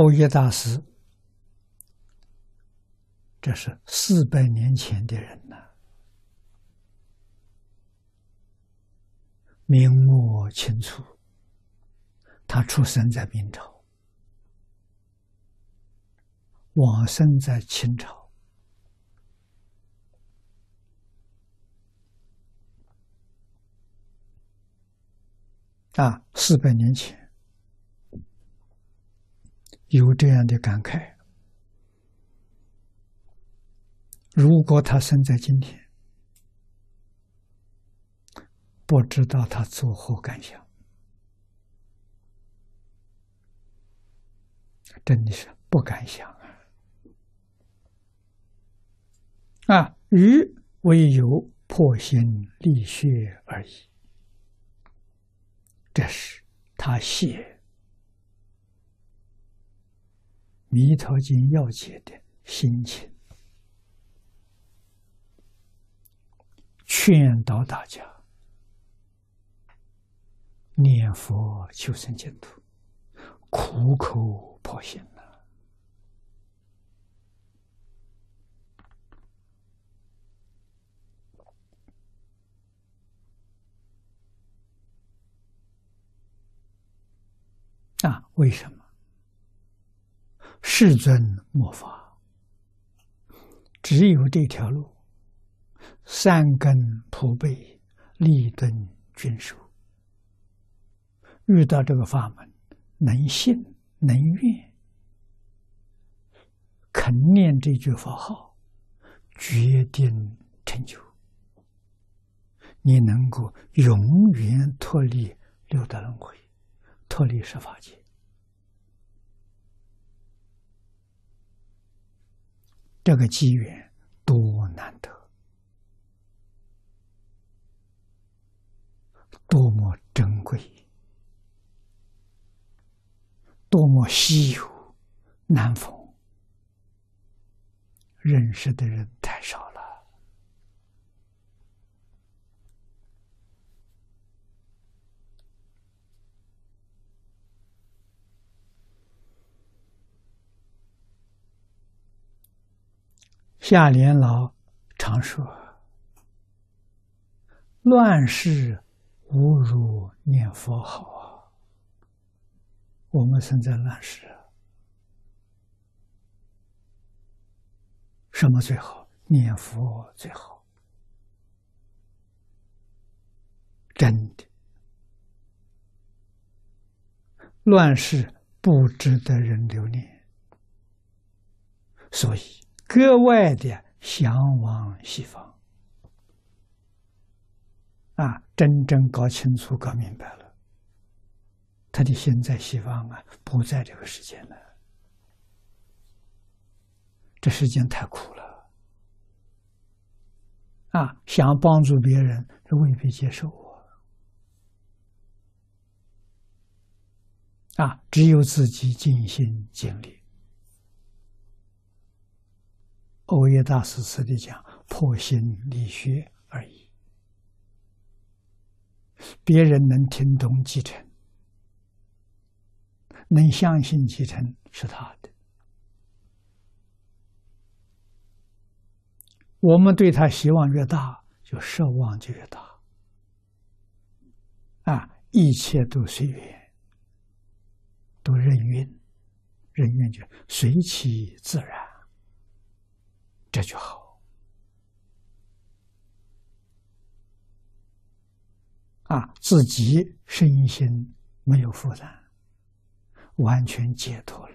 欧耶大师，这是四百年前的人呐，明末清初，他出生在明朝，往生在清朝，啊，四百年前。有这样的感慨：如果他生在今天，不知道他作何感想？真的是不敢想啊！啊，鱼唯有破心沥血而已。这是他写。《弥陀经》要解的心情，劝导大家念佛求生净土，苦口婆心了啊！为什么？世尊末法，只有这条路。三根普被，立顿均熟。遇到这个法门，能信能愿，肯念这句佛号，决定成就。你能够永远脱离六道轮回，脱离十法界。这个机缘多难得，多么珍贵，多么稀有，难逢，认识的人太少了。夏莲老常说：“乱世无如念佛好啊！我们生在乱世，什么最好？念佛最好，真的。乱世不值得人留恋，所以。”格外的向往西方，啊，真正搞清楚、搞明白了，他的心在西方啊，不在这个世界了。这世间太苦了，啊，想帮助别人，他未必接受我，啊，只有自己尽心尽力。欧耶大师此地讲破心理学而已，别人能听懂继承，能相信继承是他的，我们对他希望越大，就奢望就越大。啊，一切都随缘，都任运，任运就随其自然。这就好啊！自己身心没有负担，完全解脱。